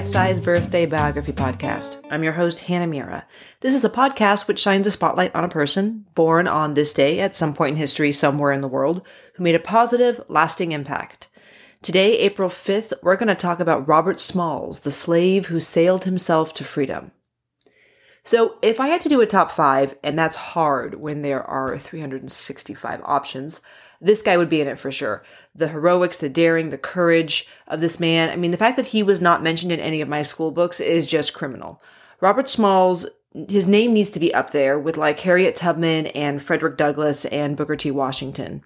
Bite Size Birthday Biography Podcast. I'm your host, Hannah Mira. This is a podcast which shines a spotlight on a person born on this day at some point in history somewhere in the world who made a positive, lasting impact. Today, April 5th, we're going to talk about Robert Smalls, the slave who sailed himself to freedom. So, if I had to do a top five, and that's hard when there are 365 options, this guy would be in it for sure. The heroics, the daring, the courage of this man. I mean, the fact that he was not mentioned in any of my school books is just criminal. Robert Smalls, his name needs to be up there with like Harriet Tubman and Frederick Douglass and Booker T. Washington.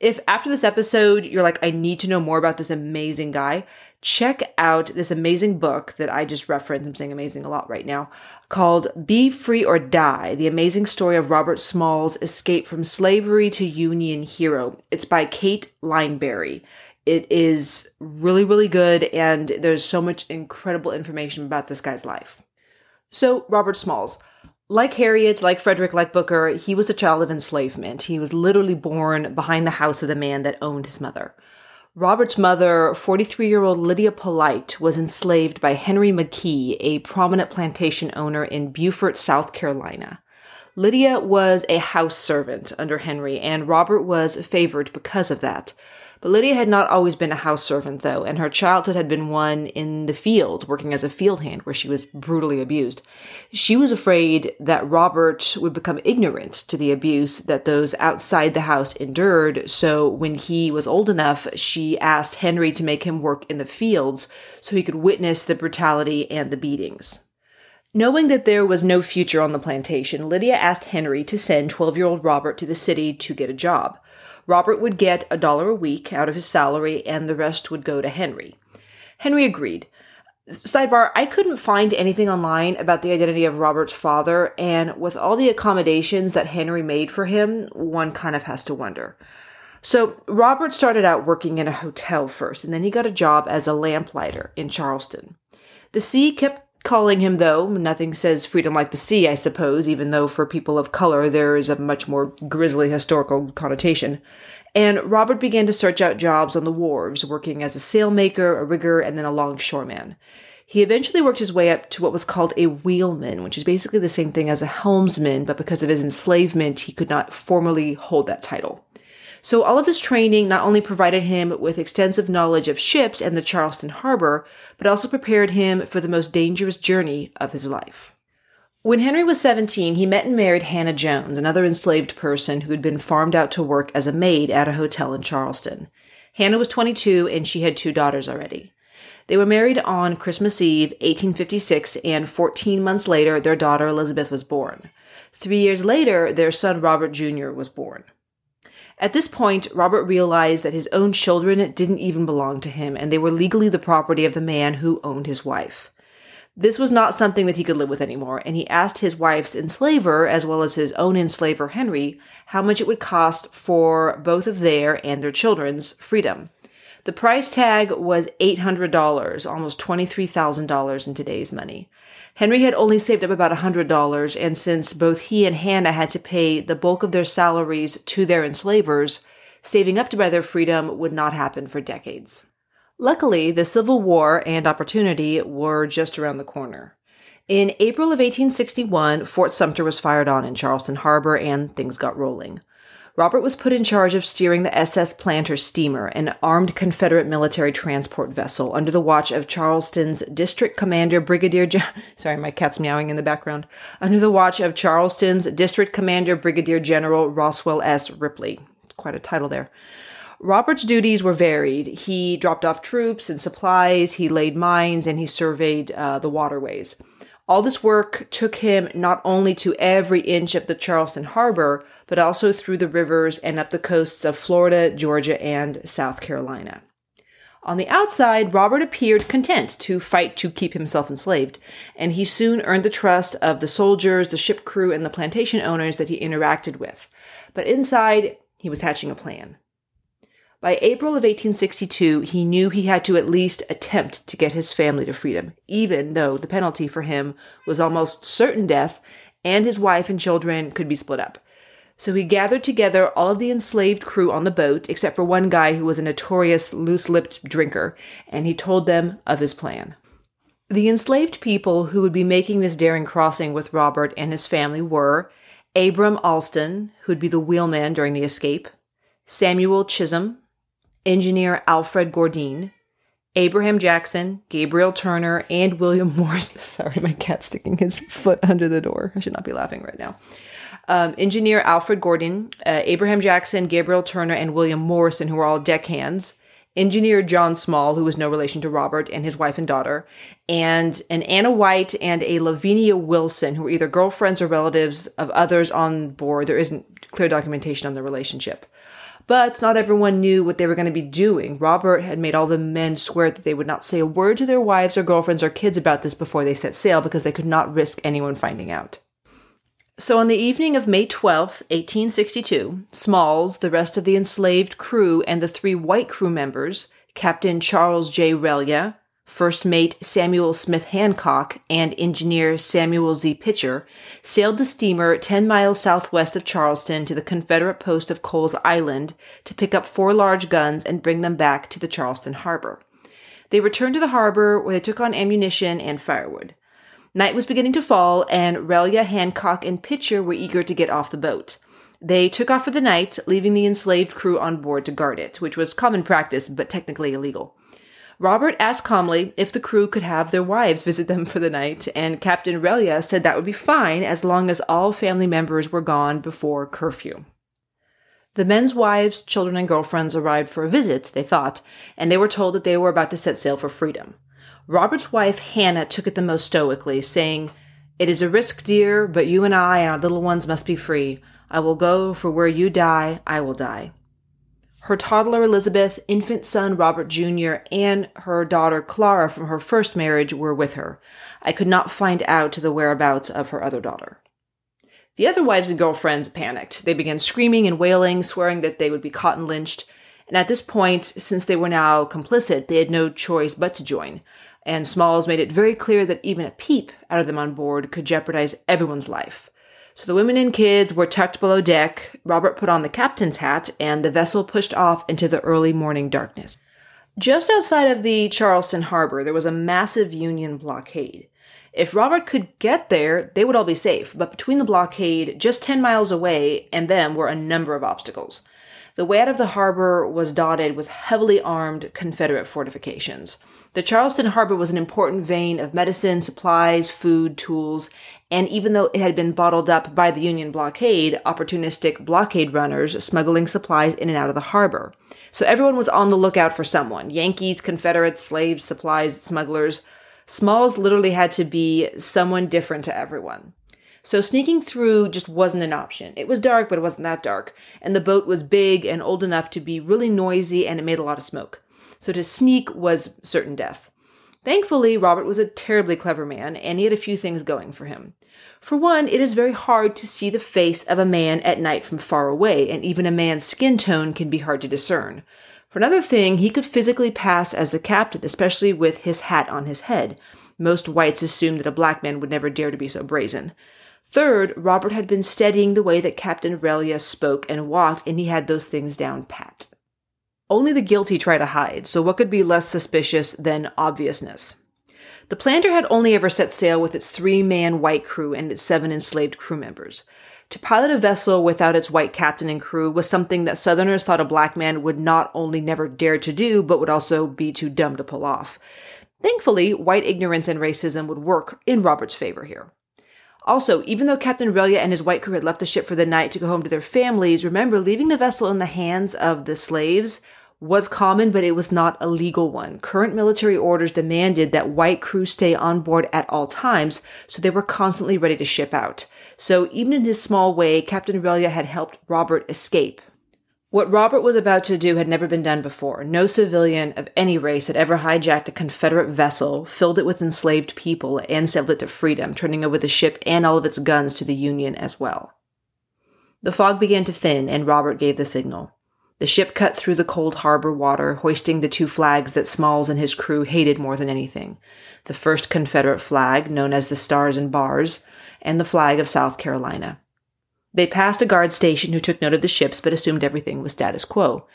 If after this episode you're like, I need to know more about this amazing guy, check out this amazing book that I just referenced. I'm saying amazing a lot right now called Be Free or Die The Amazing Story of Robert Small's Escape from Slavery to Union Hero. It's by Cate Lineberry. It is really, really good, and there's so much incredible information about this guy's life. So, Robert Smalls. Like Harriet, like Frederick, like Booker, he was a child of enslavement. He was literally born behind the house of the man that owned his mother. Robert's mother, 43 year old Lydia Polite, was enslaved by Henry McKee, a prominent plantation owner in Beaufort, South Carolina. Lydia was a house servant under Henry, and Robert was favored because of that. But Lydia had not always been a house servant, though, and her childhood had been one in the field, working as a field hand, where she was brutally abused. She was afraid that Robert would become ignorant to the abuse that those outside the house endured, so when he was old enough, she asked Henry to make him work in the fields so he could witness the brutality and the beatings. Knowing that there was no future on the plantation, Lydia asked Henry to send 12 year old Robert to the city to get a job. Robert would get a dollar a week out of his salary and the rest would go to Henry. Henry agreed. Sidebar, I couldn't find anything online about the identity of Robert's father, and with all the accommodations that Henry made for him, one kind of has to wonder. So, Robert started out working in a hotel first, and then he got a job as a lamplighter in Charleston. The sea kept calling him, though. Nothing says freedom like the sea, I suppose, even though for people of color there is a much more grisly historical connotation. And Robert began to search out jobs on the wharves, working as a sailmaker, a rigger, and then a longshoreman. He eventually worked his way up to what was called a wheelman, which is basically the same thing as a helmsman, but because of his enslavement, he could not formally hold that title. So all of this training not only provided him with extensive knowledge of ships and the Charleston harbor, but also prepared him for the most dangerous journey of his life. When Henry was 17, he met and married Hannah Jones, another enslaved person who had been farmed out to work as a maid at a hotel in Charleston. Hannah was 22 and she had two daughters already. They were married on Christmas Eve, 1856, and 14 months later, their daughter Elizabeth was born. Three years later, their son Robert Jr. was born. At this point, Robert realized that his own children didn't even belong to him, and they were legally the property of the man who owned his wife. This was not something that he could live with anymore, and he asked his wife's enslaver, as well as his own enslaver Henry, how much it would cost for both of their and their children's freedom. The price tag was $800, almost $23,000 in today's money. Henry had only saved up about a $100, and since both he and Hannah had to pay the bulk of their salaries to their enslavers, saving up to buy their freedom would not happen for decades. Luckily, the Civil War and opportunity were just around the corner. In April of 1861, Fort Sumter was fired on in Charleston Harbor and things got rolling. Robert was put in charge of steering the SS Planter steamer, an armed Confederate military transport vessel, under the watch of Charleston's District Commander Brigadier. Gen- Sorry, my cat's meowing in the background. Under the watch of Charleston's District Commander Brigadier General Roswell S. Ripley. Quite a title there. Robert's duties were varied. He dropped off troops and supplies, he laid mines, and he surveyed uh, the waterways. All this work took him not only to every inch of the Charleston harbor, but also through the rivers and up the coasts of Florida, Georgia, and South Carolina. On the outside, Robert appeared content to fight to keep himself enslaved, and he soon earned the trust of the soldiers, the ship crew, and the plantation owners that he interacted with. But inside, he was hatching a plan. By April of 1862, he knew he had to at least attempt to get his family to freedom, even though the penalty for him was almost certain death and his wife and children could be split up. So he gathered together all of the enslaved crew on the boat, except for one guy who was a notorious loose lipped drinker, and he told them of his plan. The enslaved people who would be making this daring crossing with Robert and his family were Abram Alston, who'd be the wheelman during the escape, Samuel Chisholm, engineer Alfred Gourdine, Abraham Jackson, Gabriel Turner, and William Morris. Sorry, my cat's sticking his foot under the door. I should not be laughing right now. Um, engineer Alfred Gordon, uh, Abraham Jackson, Gabriel Turner, and William Morrison, who were all deckhands. Engineer John Small, who was no relation to Robert and his wife and daughter, and an Anna White and a Lavinia Wilson, who were either girlfriends or relatives of others on board. There isn't clear documentation on the relationship. But not everyone knew what they were going to be doing. Robert had made all the men swear that they would not say a word to their wives or girlfriends or kids about this before they set sail because they could not risk anyone finding out. So on the evening of May 12th, 1862, Smalls, the rest of the enslaved crew, and the three white crew members, Captain Charles J. Relyea, First Mate Samuel Smith Hancock and engineer Samuel Z. Pitcher sailed the steamer 10 miles southwest of Charleston to the Confederate post of Coles Island to pick up four large guns and bring them back to the Charleston harbor. They returned to the harbor where they took on ammunition and firewood. Night was beginning to fall, and Relyea, Hancock, and Pitcher were eager to get off the boat. They took off for the night, leaving the enslaved crew on board to guard it, which was common practice but technically illegal. Robert asked calmly if the crew could have their wives visit them for the night, and Captain Relyea said that would be fine as long as all family members were gone before curfew. The men's wives, children, and girlfriends arrived for a visit, they thought, and they were told that they were about to set sail for freedom. Robert's wife, Hannah, took it the most stoically, saying, It is a risk, dear, but you and I and our little ones must be free. I will go, for where you die, I will die. Her toddler Elizabeth, infant son Robert Jr., and her daughter Clara from her first marriage were with her. I could not find out the whereabouts of her other daughter. The other wives and girlfriends panicked. They began screaming and wailing, swearing that they would be caught and lynched. And at this point, since they were now complicit, they had no choice but to join. And Smalls made it very clear that even a peep out of them on board could jeopardize everyone's life. So the women and kids were tucked below deck. Robert put on the captain's hat, and the vessel pushed off into the early morning darkness. Just outside of the Charleston harbor, there was a massive Union blockade. If Robert could get there, they would all be safe, but between the blockade, just 10 miles away, and them were a number of obstacles. The way out of the harbor was dotted with heavily armed Confederate fortifications. The Charleston harbor was an important vein of medicine, supplies, food, tools, and even though it had been bottled up by the Union blockade, opportunistic blockade runners smuggling supplies in and out of the harbor. So everyone was on the lookout for someone Yankees, Confederates, slaves, supplies, smugglers. Smalls literally had to be someone different to everyone. So sneaking through just wasn't an option. It was dark, but it wasn't that dark. And the boat was big and old enough to be really noisy and it made a lot of smoke. So to sneak was certain death. Thankfully, Robert was a terribly clever man and he had a few things going for him. For one, it is very hard to see the face of a man at night from far away, and even a man's skin tone can be hard to discern. For another thing, he could physically pass as the captain, especially with his hat on his head. Most whites assumed that a black man would never dare to be so brazen. Third, Robert had been studying the way that Captain Relyea spoke and walked, and he had those things down pat. Only the guilty try to hide, so what could be less suspicious than obviousness? The Planter had only ever set sail with its three man white crew and its seven enslaved crew members. To pilot a vessel without its white captain and crew was something that Southerners thought a black man would not only never dare to do, but would also be too dumb to pull off. Thankfully, white ignorance and racism would work in Robert's favor here. Also, even though Captain Relyea and his white crew had left the ship for the night to go home to their families, remember leaving the vessel in the hands of the slaves was common, but it was not a legal one. Current military orders demanded that white crew stay on board at all times, so they were constantly ready to ship out. So even in his small way, Captain Relyea had helped Robert escape. What Robert was about to do had never been done before. No civilian of any race had ever hijacked a Confederate vessel, filled it with enslaved people, and sailed it to freedom, turning over the ship and all of its guns to the Union as well. The fog began to thin, and Robert gave the signal. The ship cut through the cold harbor water, hoisting the two flags that Smalls and his crew hated more than anything the first Confederate flag, known as the Stars and Bars, and the flag of South Carolina. They passed a guard station who took note of the ships but assumed everything was status quo.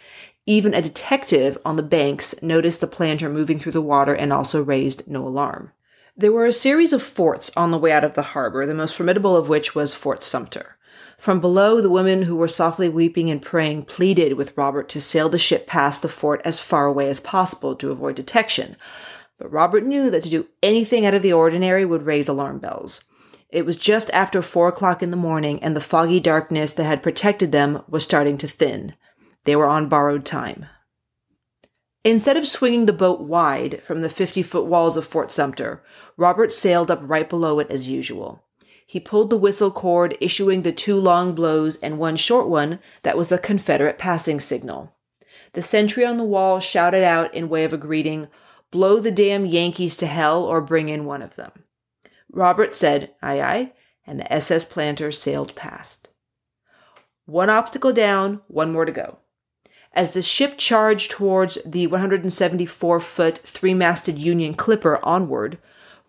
Even a detective on the banks noticed the planter moving through the water and also raised no alarm. There were a series of forts on the way out of the harbor, the most formidable of which was Fort Sumter. From below, the women who were softly weeping and praying pleaded with Robert to sail the ship past the fort as far away as possible to avoid detection. But Robert knew that to do anything out of the ordinary would raise alarm bells. It was just after four o'clock in the morning, and the foggy darkness that had protected them was starting to thin. They were on borrowed time. Instead of swinging the boat wide from the 50 foot walls of Fort Sumter, Robert sailed up right below it as usual. He pulled the whistle cord, issuing the two long blows and one short one that was the Confederate passing signal. The sentry on the wall shouted out in way of a greeting, Blow the damn Yankees to hell or bring in one of them. Robert said, Aye, aye, and the SS Planter sailed past. One obstacle down, one more to go. As the ship charged towards the 174 foot, three masted Union Clipper onward,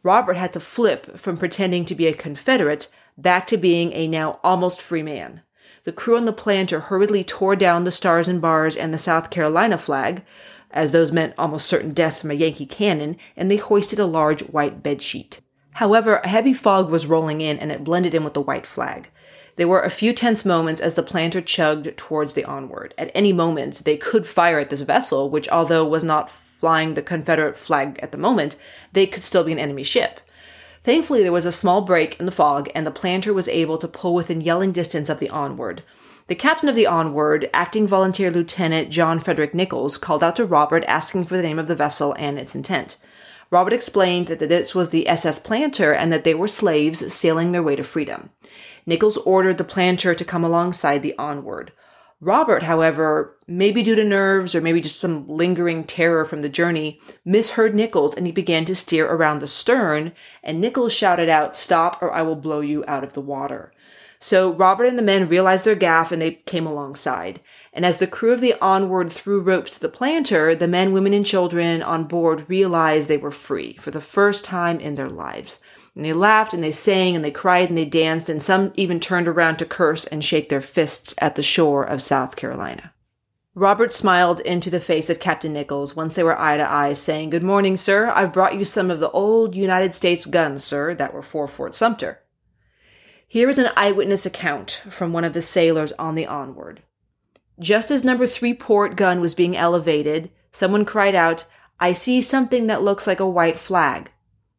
Robert had to flip from pretending to be a Confederate back to being a now almost free man. The crew on the planter hurriedly tore down the stars and bars and the South Carolina flag, as those meant almost certain death from a Yankee cannon, and they hoisted a large white bedsheet. However, a heavy fog was rolling in and it blended in with the white flag. There were a few tense moments as the planter chugged towards the onward. At any moment, they could fire at this vessel, which, although was not flying the Confederate flag at the moment, they could still be an enemy ship. Thankfully, there was a small break in the fog, and the planter was able to pull within yelling distance of the onward. The captain of the onward, acting volunteer Lieutenant John Frederick Nichols, called out to Robert asking for the name of the vessel and its intent. Robert explained that this was the SS Planter and that they were slaves sailing their way to freedom. Nichols ordered the Planter to come alongside the Onward. Robert, however, maybe due to nerves or maybe just some lingering terror from the journey, misheard Nichols and he began to steer around the stern, and Nichols shouted out, Stop or I will blow you out of the water. So Robert and the men realized their gaffe and they came alongside. And as the crew of the Onward threw ropes to the planter, the men, women, and children on board realized they were free for the first time in their lives. And they laughed and they sang and they cried and they danced, and some even turned around to curse and shake their fists at the shore of South Carolina. Robert smiled into the face of Captain Nichols once they were eye to eye, saying, Good morning, sir. I've brought you some of the old United States guns, sir, that were for Fort Sumter. Here is an eyewitness account from one of the sailors on the Onward. Just as number three port gun was being elevated, someone cried out, I see something that looks like a white flag.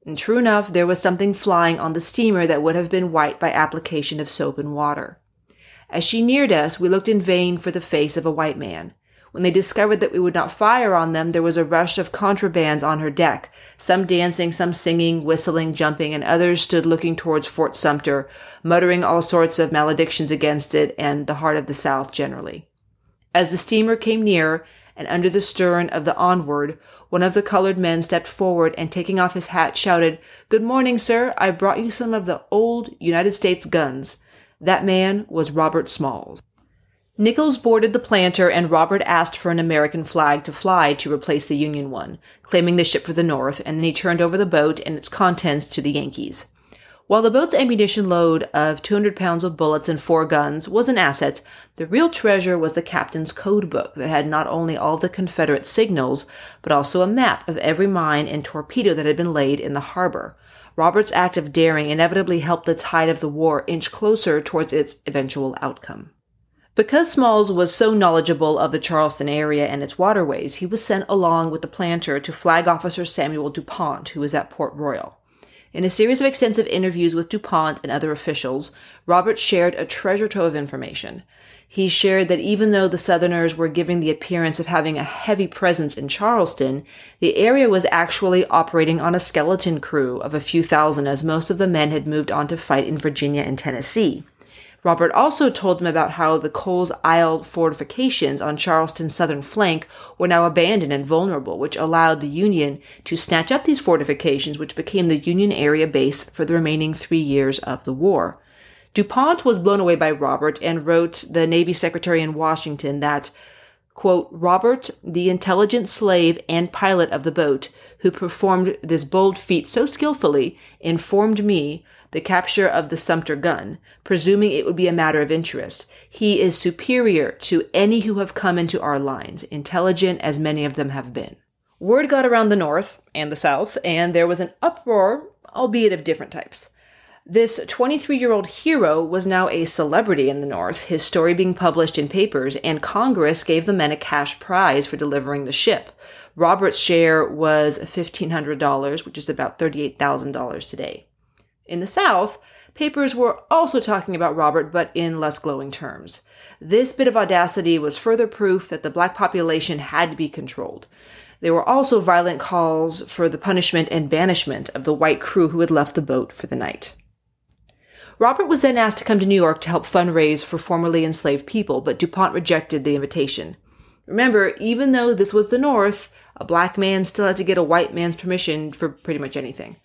And true enough, there was something flying on the steamer that would have been white by application of soap and water. As she neared us, we looked in vain for the face of a white man. When they discovered that we would not fire on them, there was a rush of contrabands on her deck, some dancing, some singing, whistling, jumping, and others stood looking towards Fort Sumter, muttering all sorts of maledictions against it and the heart of the South generally. As the steamer came near, and under the stern of the Onward, one of the colored men stepped forward and taking off his hat shouted, Good morning, sir. I brought you some of the old United States guns. That man was Robert Smalls. Nichols boarded the planter and Robert asked for an American flag to fly to replace the Union one, claiming the ship for the North, and then he turned over the boat and its contents to the Yankees. While the boat's ammunition load of 200 pounds of bullets and four guns was an asset, the real treasure was the captain's code book that had not only all the Confederate signals, but also a map of every mine and torpedo that had been laid in the harbor. Robert's act of daring inevitably helped the tide of the war inch closer towards its eventual outcome. Because Smalls was so knowledgeable of the Charleston area and its waterways, he was sent along with the planter to Flag Officer Samuel DuPont, who was at Port Royal. In a series of extensive interviews with DuPont and other officials, Robert shared a treasure trove of information. He shared that even though the Southerners were giving the appearance of having a heavy presence in Charleston, the area was actually operating on a skeleton crew of a few thousand as most of the men had moved on to fight in Virginia and Tennessee. Robert also told them about how the Coles Isle fortifications on Charleston's southern flank were now abandoned and vulnerable, which allowed the Union to snatch up these fortifications, which became the Union area base for the remaining three years of the war. DuPont was blown away by Robert and wrote the Navy Secretary in Washington that, quote, Robert, the intelligent slave and pilot of the boat, who performed this bold feat so skillfully, informed me the capture of the Sumter gun, presuming it would be a matter of interest. He is superior to any who have come into our lines, intelligent as many of them have been. Word got around the North and the South, and there was an uproar albeit of different types. This 23 year old hero was now a celebrity in the North, his story being published in papers, and Congress gave the men a cash prize for delivering the ship. Robert's share was $1,500, which is about $38,000 today. In the South, papers were also talking about Robert, but in less glowing terms. This bit of audacity was further proof that the black population had to be controlled. There were also violent calls for the punishment and banishment of the white crew who had left the boat for the night. Robert was then asked to come to New York to help fundraise for formerly enslaved people, but DuPont rejected the invitation. Remember, even though this was the North, a black man still had to get a white man's permission for pretty much anything.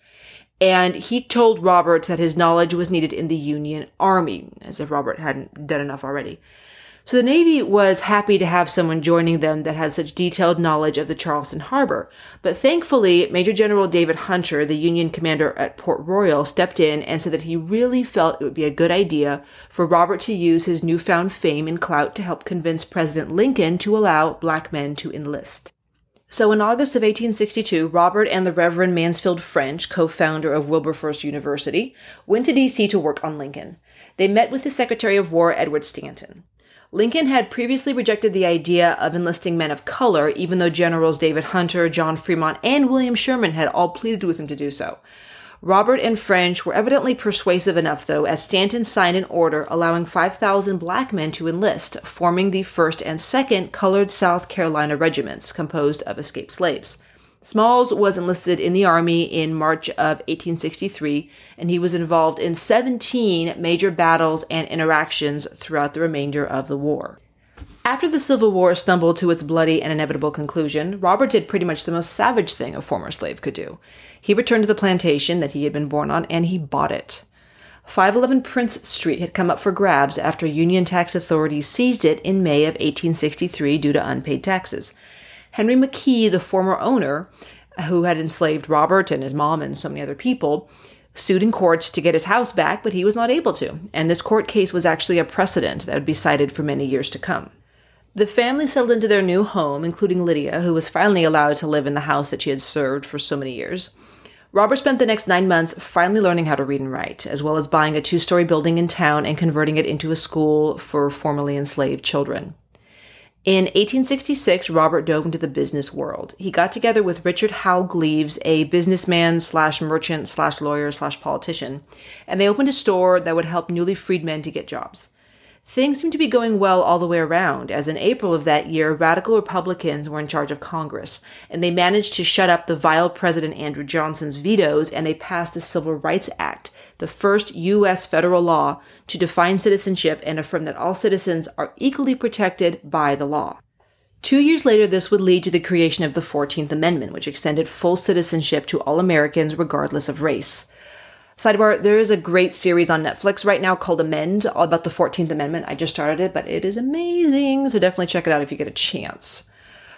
And he told Roberts that his knowledge was needed in the Union Army, as if Robert hadn't done enough already. So the Navy was happy to have someone joining them that had such detailed knowledge of the Charleston harbor. But thankfully, Major General David Hunter, the Union commander at Port Royal, stepped in and said that he really felt it would be a good idea for Robert to use his newfound fame and clout to help convince President Lincoln to allow black men to enlist. So in August of 1862, Robert and the Reverend Mansfield French, co-founder of Wilberforce University, went to D.C. to work on Lincoln. They met with the Secretary of War, Edward Stanton. Lincoln had previously rejected the idea of enlisting men of color, even though Generals David Hunter, John Fremont, and William Sherman had all pleaded with him to do so. Robert and French were evidently persuasive enough, though, as Stanton signed an order allowing 5,000 black men to enlist, forming the 1st and 2nd Colored South Carolina regiments, composed of escaped slaves. Smalls was enlisted in the Army in March of 1863, and he was involved in 17 major battles and interactions throughout the remainder of the war. After the Civil War stumbled to its bloody and inevitable conclusion, Robert did pretty much the most savage thing a former slave could do. He returned to the plantation that he had been born on and he bought it. 511 Prince Street had come up for grabs after Union tax authorities seized it in May of 1863 due to unpaid taxes. Henry McKee, the former owner, who had enslaved Robert and his mom and so many other people, sued in court to get his house back, but he was not able to. And this court case was actually a precedent that would be cited for many years to come. The family settled into their new home, including Lydia, who was finally allowed to live in the house that she had served for so many years. Robert spent the next nine months finally learning how to read and write, as well as buying a two story building in town and converting it into a school for formerly enslaved children. In 1866, Robert dove into the business world. He got together with Richard Howe Gleaves, a businessman slash merchant slash lawyer slash politician, and they opened a store that would help newly freed men to get jobs. Things seemed to be going well all the way around, as in April of that year, radical Republicans were in charge of Congress, and they managed to shut up the vile President Andrew Johnson's vetoes, and they passed the Civil Rights Act, the first U.S. federal law to define citizenship and affirm that all citizens are equally protected by the law. Two years later, this would lead to the creation of the 14th Amendment, which extended full citizenship to all Americans regardless of race. Sidebar, there is a great series on Netflix right now called Amend, all about the 14th Amendment. I just started it, but it is amazing, so definitely check it out if you get a chance.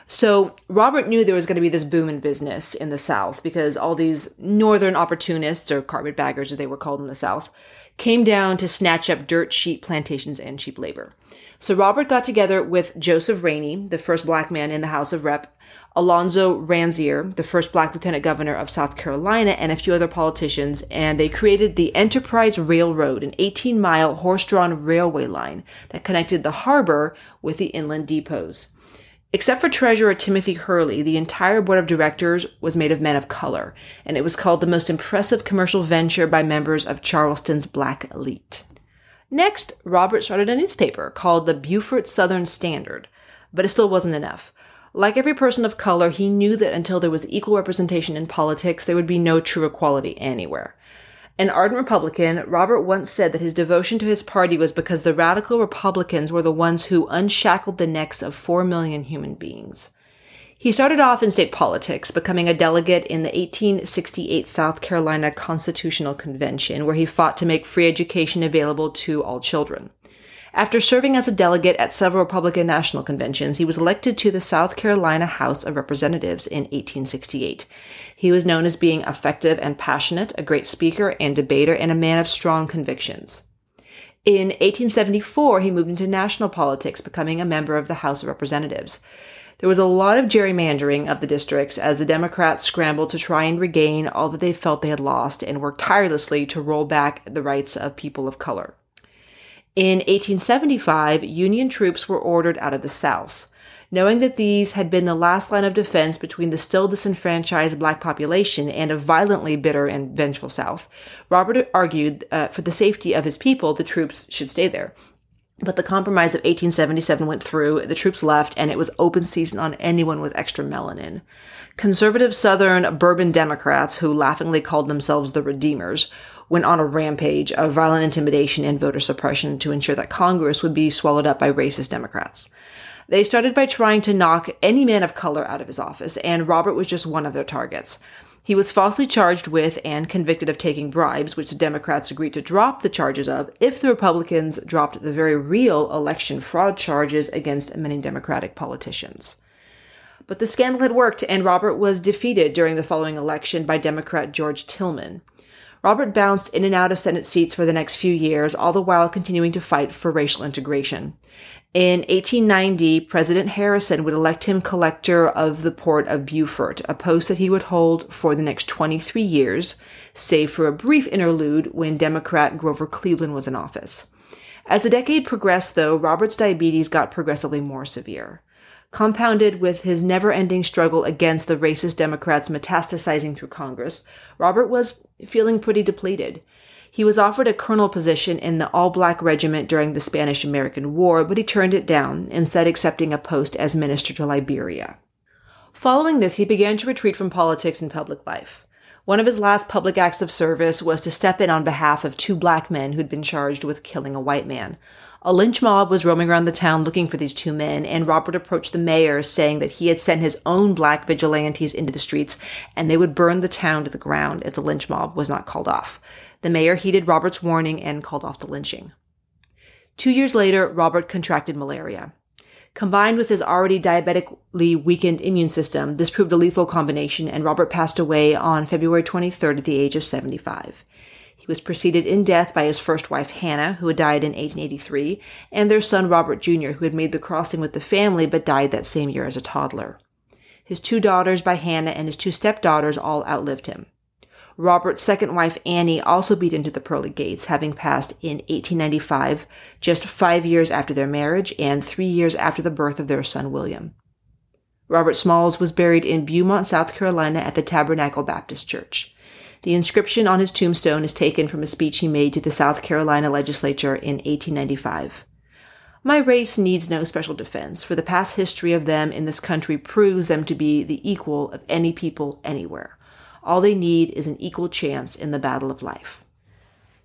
So Robert knew there was going to be this boom in business in the South because all these northern opportunists, or carpetbaggers as they were called in the South, came down to snatch up dirt cheap plantations and cheap labor. So Robert got together with Joseph Rainey, the first black man in the House of Rep, Alonzo Ransier, the first black lieutenant governor of South Carolina, and a few other politicians, and they created the Enterprise Railroad, an 18 mile horse drawn railway line that connected the harbor with the inland depots. Except for Treasurer Timothy Hurley, the entire board of directors was made of men of color, and it was called the most impressive commercial venture by members of Charleston's black elite. Next, Robert started a newspaper called the Beaufort Southern Standard, but it still wasn't enough. Like every person of color, he knew that until there was equal representation in politics, there would be no true equality anywhere. An ardent Republican, Robert once said that his devotion to his party was because the radical Republicans were the ones who unshackled the necks of four million human beings. He started off in state politics, becoming a delegate in the 1868 South Carolina Constitutional Convention, where he fought to make free education available to all children. After serving as a delegate at several Republican national conventions, he was elected to the South Carolina House of Representatives in 1868. He was known as being effective and passionate, a great speaker and debater, and a man of strong convictions. In 1874, he moved into national politics, becoming a member of the House of Representatives. There was a lot of gerrymandering of the districts as the Democrats scrambled to try and regain all that they felt they had lost and worked tirelessly to roll back the rights of people of color. In 1875, Union troops were ordered out of the South. Knowing that these had been the last line of defense between the still disenfranchised black population and a violently bitter and vengeful South, Robert argued uh, for the safety of his people, the troops should stay there. But the Compromise of 1877 went through, the troops left, and it was open season on anyone with extra melanin. Conservative Southern Bourbon Democrats, who laughingly called themselves the Redeemers, went on a rampage of violent intimidation and voter suppression to ensure that Congress would be swallowed up by racist Democrats. They started by trying to knock any man of color out of his office, and Robert was just one of their targets. He was falsely charged with and convicted of taking bribes, which the Democrats agreed to drop the charges of if the Republicans dropped the very real election fraud charges against many Democratic politicians. But the scandal had worked, and Robert was defeated during the following election by Democrat George Tillman. Robert bounced in and out of Senate seats for the next few years, all the while continuing to fight for racial integration. In 1890, President Harrison would elect him collector of the port of Beaufort, a post that he would hold for the next 23 years, save for a brief interlude when Democrat Grover Cleveland was in office. As the decade progressed, though, Robert's diabetes got progressively more severe. Compounded with his never ending struggle against the racist Democrats metastasizing through Congress, Robert was feeling pretty depleted. He was offered a colonel position in the all black regiment during the Spanish American War, but he turned it down, instead, accepting a post as minister to Liberia. Following this, he began to retreat from politics and public life. One of his last public acts of service was to step in on behalf of two black men who'd been charged with killing a white man. A lynch mob was roaming around the town looking for these two men, and Robert approached the mayor saying that he had sent his own black vigilantes into the streets and they would burn the town to the ground if the lynch mob was not called off. The mayor heeded Robert's warning and called off the lynching. Two years later, Robert contracted malaria. Combined with his already diabetically weakened immune system, this proved a lethal combination, and Robert passed away on February 23rd at the age of 75. He was preceded in death by his first wife, Hannah, who had died in 1883, and their son, Robert Jr., who had made the crossing with the family but died that same year as a toddler. His two daughters by Hannah and his two stepdaughters all outlived him. Robert's second wife, Annie, also beat into the pearly gates, having passed in 1895, just five years after their marriage and three years after the birth of their son, William. Robert Smalls was buried in Beaumont, South Carolina at the Tabernacle Baptist Church. The inscription on his tombstone is taken from a speech he made to the South Carolina legislature in 1895. My race needs no special defense, for the past history of them in this country proves them to be the equal of any people anywhere. All they need is an equal chance in the battle of life.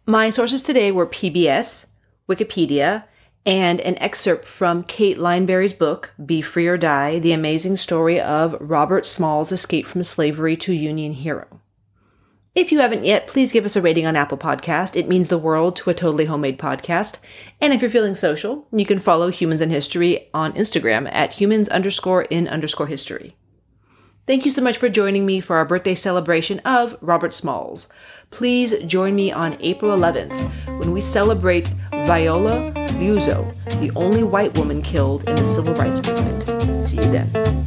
My sources today were PBS, Wikipedia, and an excerpt from Cate Lineberry's book, Be Free or Die The Amazing Story of Robert Small's Escape from Slavery to Union Hero. If you haven't yet, please give us a rating on Apple Podcast. It means the world to a totally homemade podcast. And if you're feeling social, you can follow Humans in History on Instagram at humans underscore in underscore history. Thank you so much for joining me for our birthday celebration of Robert Smalls. Please join me on April 11th when we celebrate Viola Liuzzo, the only white woman killed in the civil rights movement. See you then.